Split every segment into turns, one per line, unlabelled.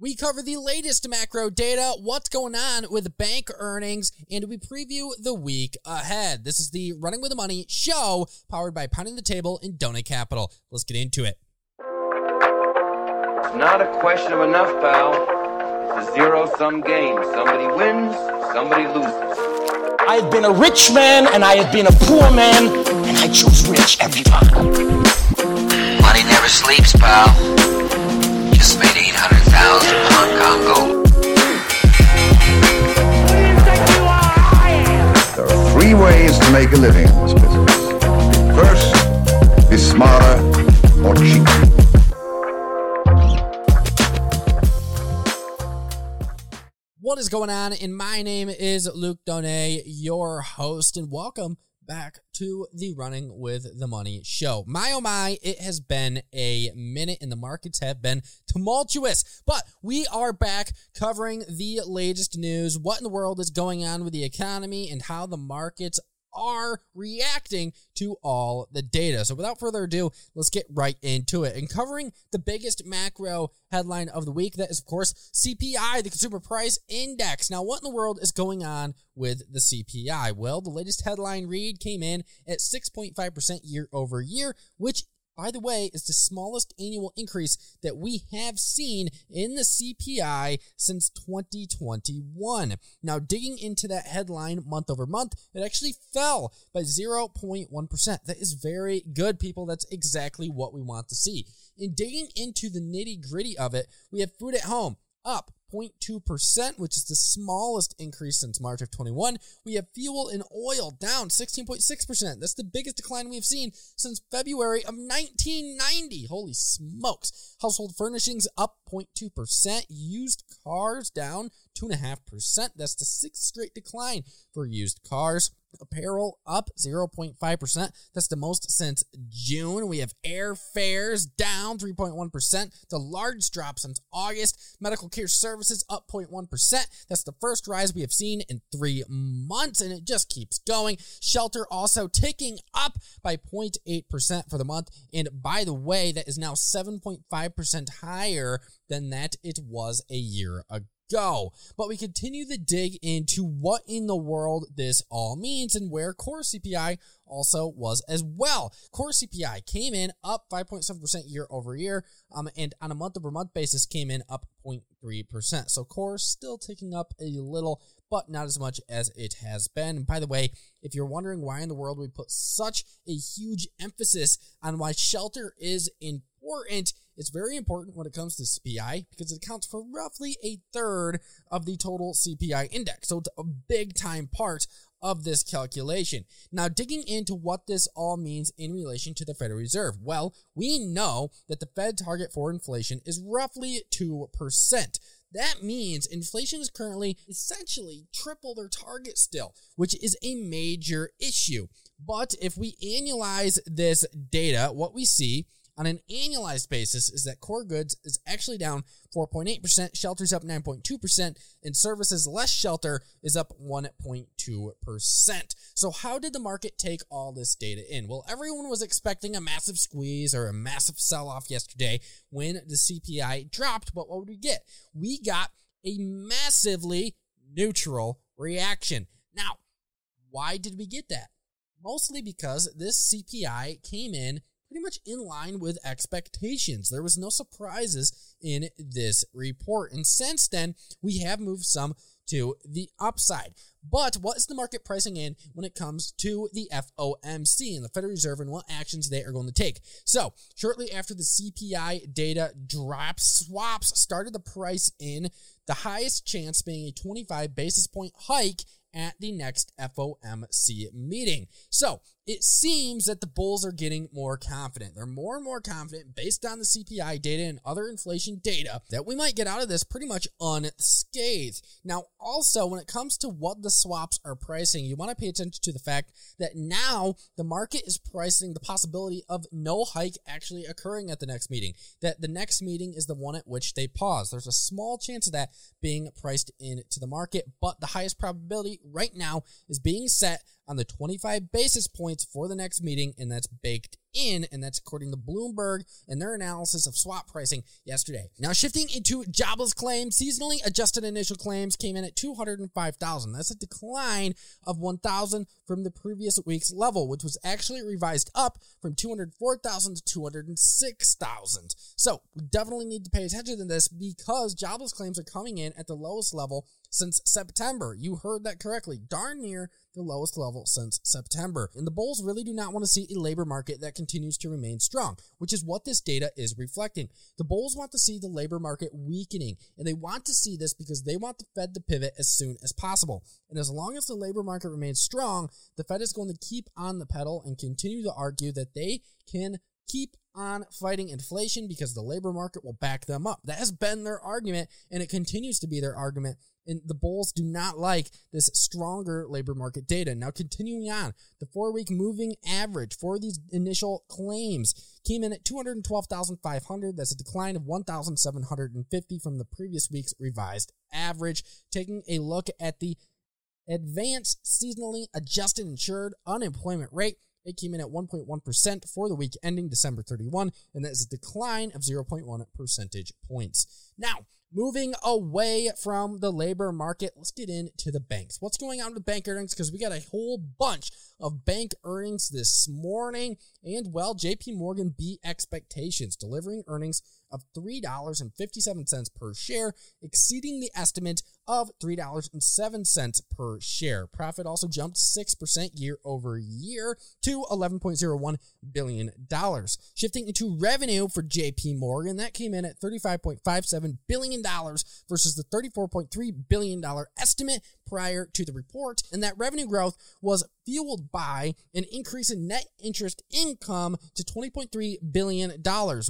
We cover the latest macro data, what's going on with bank earnings, and we preview the week ahead. This is the Running with the Money show powered by Pounding the Table and Donate Capital. Let's get into it.
It's not a question of enough, pal. It's a zero sum game. Somebody wins, somebody loses.
I've been a rich man and I have been a poor man, and I chose rich every time.
Money never sleeps, pal. Just
make a living in this business. First, be smarter or cheaper.
What is going on? And my name is Luke Donay, your host, and welcome back to the Running with the Money show. My oh my, it has been a minute and the markets have been tumultuous, but we are back covering the latest news, what in the world is going on with the economy, and how the markets are reacting to all the data. So without further ado, let's get right into it. And covering the biggest macro headline of the week, that is of course CPI, the consumer price index. Now, what in the world is going on with the CPI? Well, the latest headline read came in at 6.5% year over year, which by the way, is the smallest annual increase that we have seen in the CPI since 2021. Now, digging into that headline month over month, it actually fell by 0.1%. That is very good, people. That's exactly what we want to see. In digging into the nitty gritty of it, we have food at home up 0.2%, which is the smallest increase since March of 21. We have fuel and oil down 16.6%. That's the biggest decline we've seen since February of 1990. Holy smokes. Household furnishings up 0.2%. Used cars down 2.5%. That's the sixth straight decline for used cars. Apparel up 0.5%. That's the most since June. We have airfares down 3.1%, the largest drop since August. Medical care services up 0.1%. That's the first rise we have seen in three months, and it just keeps going. Shelter also ticking up by 0.8% for the month. And by the way, that is now 7.5% higher than that it was a year ago go. But we continue to dig into what in the world this all means and where core CPI also was as well. Core CPI came in up 5.7% year over year, um, and on a month over month basis came in up 0.3%. So core still taking up a little, but not as much as it has been. And by the way, if you're wondering why in the world we put such a huge emphasis on why shelter is important, it's very important when it comes to CPI because it accounts for roughly a third of the total CPI index. So it's a big time part of this calculation. Now, digging into what this all means in relation to the Federal Reserve. Well, we know that the Fed target for inflation is roughly 2%. That means inflation is currently essentially triple their target still, which is a major issue. But if we annualize this data, what we see on an annualized basis is that core goods is actually down 4.8%, shelters up 9.2%, and services less shelter is up 1.2%. So, how did the market take all this data in? Well, everyone was expecting a massive squeeze or a massive sell off yesterday when the CPI dropped, but what would we get? We got a massively neutral reaction. Now, why did we get that? Mostly because this CPI came in pretty much in line with expectations. There was no surprises in this report. And since then, we have moved some to the upside. But what is the market pricing in when it comes to the FOMC and the Federal Reserve and what actions they are going to take? So, shortly after the CPI data dropped, swaps started the price in the highest chance being a 25 basis point hike at the next FOMC meeting. So it seems that the bulls are getting more confident. They're more and more confident based on the CPI data and other inflation data that we might get out of this pretty much unscathed. Now, also, when it comes to what the swaps are pricing, you want to pay attention to the fact that now the market is pricing the possibility of no hike actually occurring at the next meeting, that the next meeting is the one at which they pause. There's a small chance of that being priced into the market, but the highest probability right now is being set on the 25 basis points for the next meeting, and that's baked in, and that's according to Bloomberg and their analysis of swap pricing yesterday. Now, shifting into jobless claims, seasonally adjusted initial claims came in at 205,000. That's a decline of 1,000 from the previous week's level, which was actually revised up from 204,000 to 206,000. So, we definitely need to pay attention to this because jobless claims are coming in at the lowest level since September. You heard that correctly. Darn near the lowest level since September. And the Bulls really do not want to see a labor market that continues to remain strong, which is what this data is reflecting. The Bulls want to see the labor market weakening, and they want to see this because they want the Fed to pivot as soon as possible. And as long as the labor market remains strong, the Fed is going to keep on the pedal and continue to argue that they can keep on fighting inflation because the labor market will back them up. That has been their argument, and it continues to be their argument. And the Bulls do not like this stronger labor market data. Now, continuing on, the four week moving average for these initial claims came in at 212,500. That's a decline of 1,750 from the previous week's revised average. Taking a look at the advanced seasonally adjusted insured unemployment rate, it came in at 1.1% for the week ending December 31, and that is a decline of 0.1 percentage points. Now, moving away from the labor market, let's get into the banks. What's going on with bank earnings? Because we got a whole bunch of bank earnings this morning, and well, JP Morgan beat expectations, delivering earnings of $3.57 per share, exceeding the estimate of $3.07 per share. Profit also jumped 6% year over year to $11.01 billion. Shifting into revenue for JP Morgan, that came in at $35.57 billion versus the $34.3 billion estimate prior to the report. And that revenue growth was fueled by an increase in net interest income to $20.3 billion,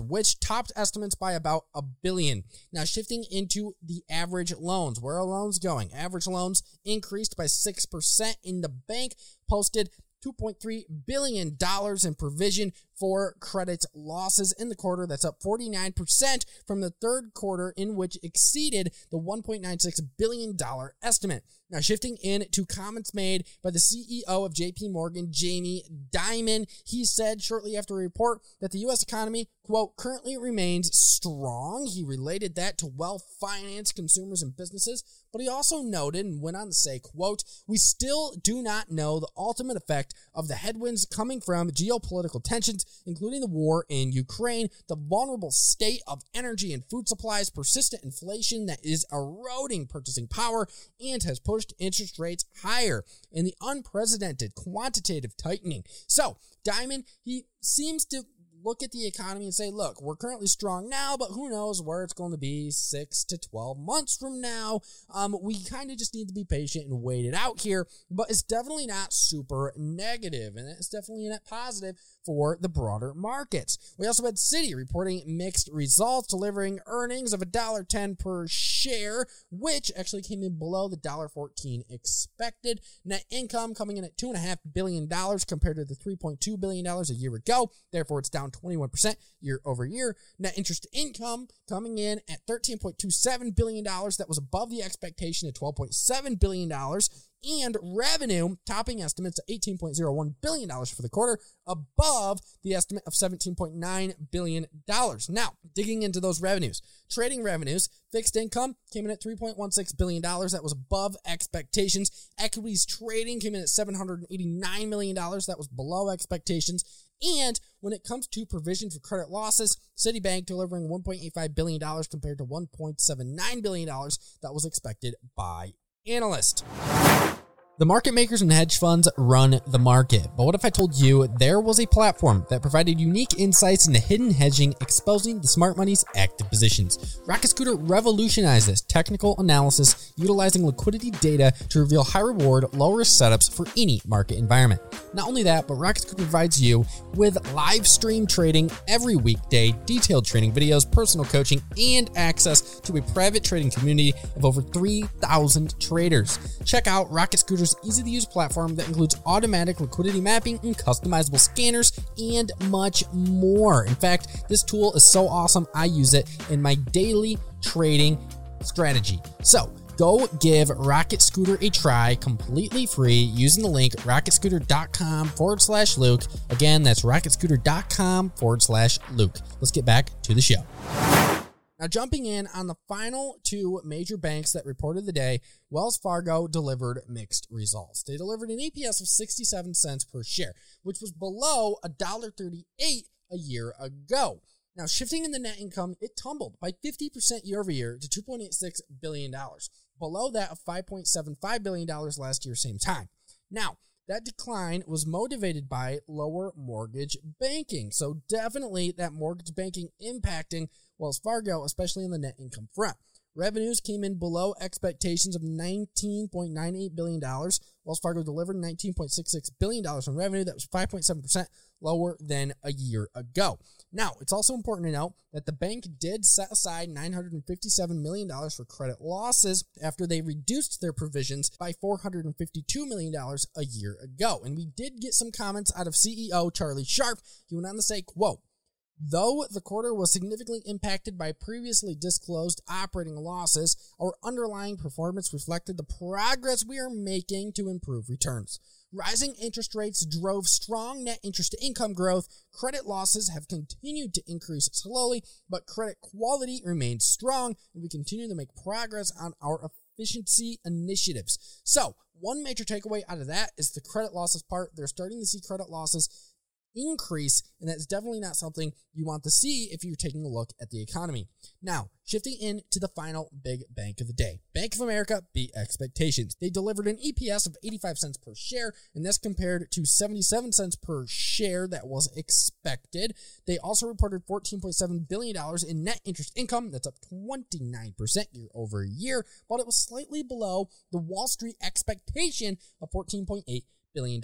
which topped estimates by about a billion. Now, shifting into the average loans, where are loans going? Average loans increased by 6% in the bank, posted $2.3 billion in provision for credit losses in the quarter. That's up 49% from the third quarter, in which exceeded the $1.96 billion estimate. Now, shifting in to comments made by the CEO of JP Morgan, Jamie Dimon, he said shortly after a report that the U.S. economy, quote, currently remains strong. He related that to well financed consumers and businesses, but he also noted and went on to say, quote, we still do not know the ultimate effect of the headwinds coming from geopolitical tensions, including the war in Ukraine, the vulnerable state of energy and food supplies, persistent inflation that is eroding purchasing power and has pushed interest rates higher in the unprecedented quantitative tightening. So, Dimon, he seems to look at the economy and say, look, we're currently strong now, but who knows where it's going to be six to 12 months from now. Um, we kind of just need to be patient and wait it out here, but it's definitely not super negative, and it's definitely a net positive for the broader markets. We also had Citi reporting mixed results, delivering earnings of $1.10 per share, which actually came in below the $1.14 expected. Net income coming in at $2.5 billion compared to the $3.2 billion a year ago. Therefore, it's down 21% year over year. Net interest income coming in at $13.27 billion. That was above the expectation of $12.7 billion and revenue topping estimates at $18.01 billion for the quarter, above the estimate of $17.9 billion. Now, digging into those revenues, trading revenues, fixed income came in at $3.16 billion. That was above expectations. Equities trading came in at $789 million. That was below expectations. And when it comes to provision for credit losses, Citibank delivering $1.85 billion compared to $1.79 billion that was expected by analysts. The market makers and hedge funds run the market. But what if I told you there was a platform that provided unique insights into hidden hedging, exposing the smart money's active positions? Rocket Scooter revolutionized this technical analysis, utilizing liquidity data to reveal high reward, low risk setups for any market environment. Not only that, but Rocket Scooter provides you with live stream trading every weekday, detailed trading videos, personal coaching, and access to a private trading community of over 3,000 traders. Check out Rocket Scooter's easy to use platform that includes automatic liquidity mapping and customizable scanners and much more. In fact, this tool is so awesome, I use it in my daily trading strategy. So, Go give Rocket Scooter a try completely free using the link rocketscooter.com forward slash Luke. Again, that's rocketscooter.com forward slash Luke. Let's get back to the show. Now, jumping in on the final two major banks that reported the day, Wells Fargo delivered mixed results. They delivered an EPS of 67 cents per share, which was below $1.38 a year ago. Now, shifting in the net income, it tumbled by 50% year over year to $2.86 billion, below that of $5.75 billion last year, same time. Now, that decline was motivated by lower mortgage banking. So, definitely that mortgage banking impacting Wells Fargo, especially on the net income front. Revenues came in below expectations of $19.98 billion. Wells Fargo delivered $19.66 billion in revenue. That was 5.7% lower than a year ago. Now, it's also important to note that the bank did set aside $957 million for credit losses after they reduced their provisions by $452 million a year ago. And we did get some comments out of CEO Charlie Scharf. He went on to say, quote, Though the quarter was significantly impacted by previously disclosed operating losses, our underlying performance reflected the progress we are making to improve returns. Rising interest rates drove strong net interest income growth. Credit losses have continued to increase slowly, but credit quality remains strong, and we continue to make progress on our efficiency initiatives. So, one major takeaway out of that is the credit losses part. They're starting to see credit losses increase, and that's definitely not something you want to see if you're taking a look at the economy. Now, shifting into the final big bank of the day. Bank of America beat expectations. They delivered an EPS of 85 cents per share, and that's compared to 77 cents per share that was expected. They also reported $14.7 billion in net interest income. That's up 29% year over year, but it was slightly below the Wall Street expectation of $14.8 billion.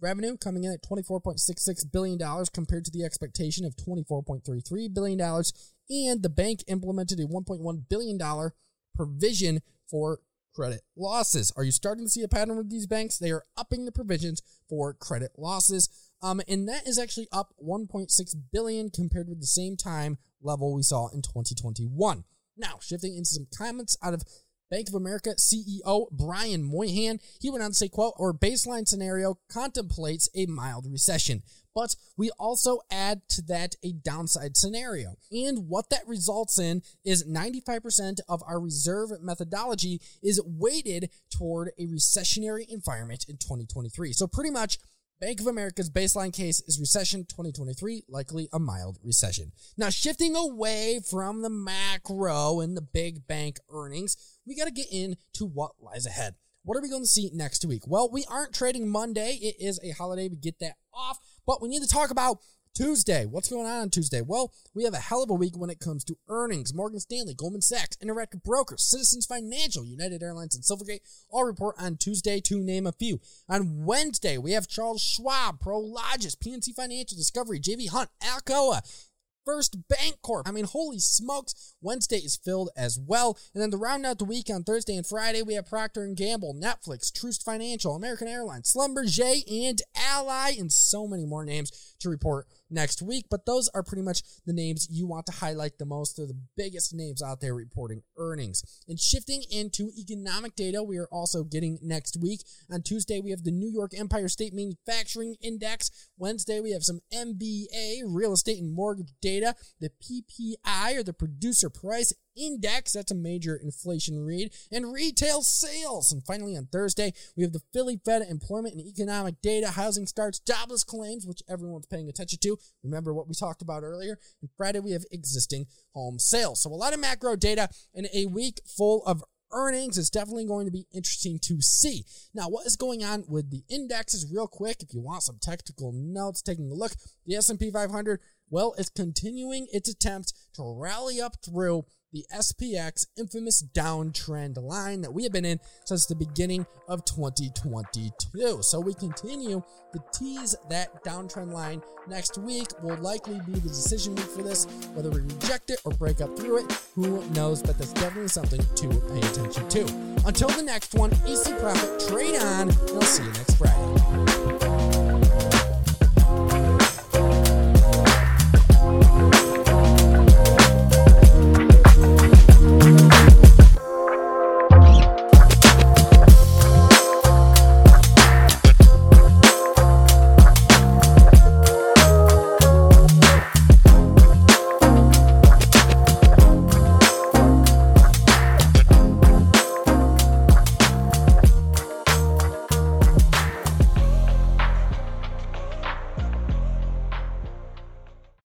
Revenue coming in at $24.66 billion compared to the expectation of $24.33 billion. And the bank implemented a $1.1 billion provision for credit losses. Are you starting to see a pattern with these banks? They are upping the provisions for credit losses. Um, and that is actually up 1.6 billion compared with the same time level we saw in 2021. Now, shifting into some comments out of Bank of America CEO Brian Moynihan, he went on to say, quote, our baseline scenario contemplates a mild recession, but we also add to that a downside scenario. And what that results in is 95% of our reserve methodology is weighted toward a recessionary environment in 2023. So pretty much Bank of America's baseline case is recession 2023, likely a mild recession. Now, shifting away from the macro and the big bank earnings, we got to get into what lies ahead. What are we going to see next week? Well, we aren't trading Monday. It is a holiday. We get that off, but we need to talk about Tuesday. What's going on on Tuesday? Well, we have a hell of a week when it comes to earnings. Morgan Stanley, Goldman Sachs, Interactive Brokers, Citizens Financial, United Airlines, and Silvergate all report on Tuesday, to name a few. On Wednesday, we have Charles Schwab, Prologis, PNC Financial, Discovery, JB Hunt, Alcoa, First Bank Corp. I mean, holy smokes, Wednesday is filled as well. And then to round out the week on Thursday and Friday, we have Procter & Gamble, Netflix, Truist Financial, American Airlines, Schlumberger, and Ally, and so many more names to report next week. But those are pretty much the names you want to highlight the most. They're the biggest names out there reporting earnings. And shifting into economic data, we are also getting next week. On Tuesday, we have the New York Empire State Manufacturing Index. Wednesday, we have some MBA, real estate and mortgage data, the PPI or the producer price index. That's a major inflation read and retail sales. And finally, on Thursday, we have the Philly Fed employment and economic data, housing starts, jobless claims, which everyone's paying attention to. Remember what we talked about earlier. And Friday, we have existing home sales. So a lot of macro data in a week full of earnings is definitely going to be interesting to see. Now, what is going on with the indexes real quick if you want some technical notes taking a look. The S&P 500, well, it's continuing its attempt to rally up through the SPX infamous downtrend line that we have been in since the beginning of 2022. So we continue to tease that downtrend line. Next week will likely be the decision week for this, whether we reject it or break up through it. Who knows? But that's definitely something to pay attention to. Until the next one, easy Profit, trade on, I'll see you next Friday.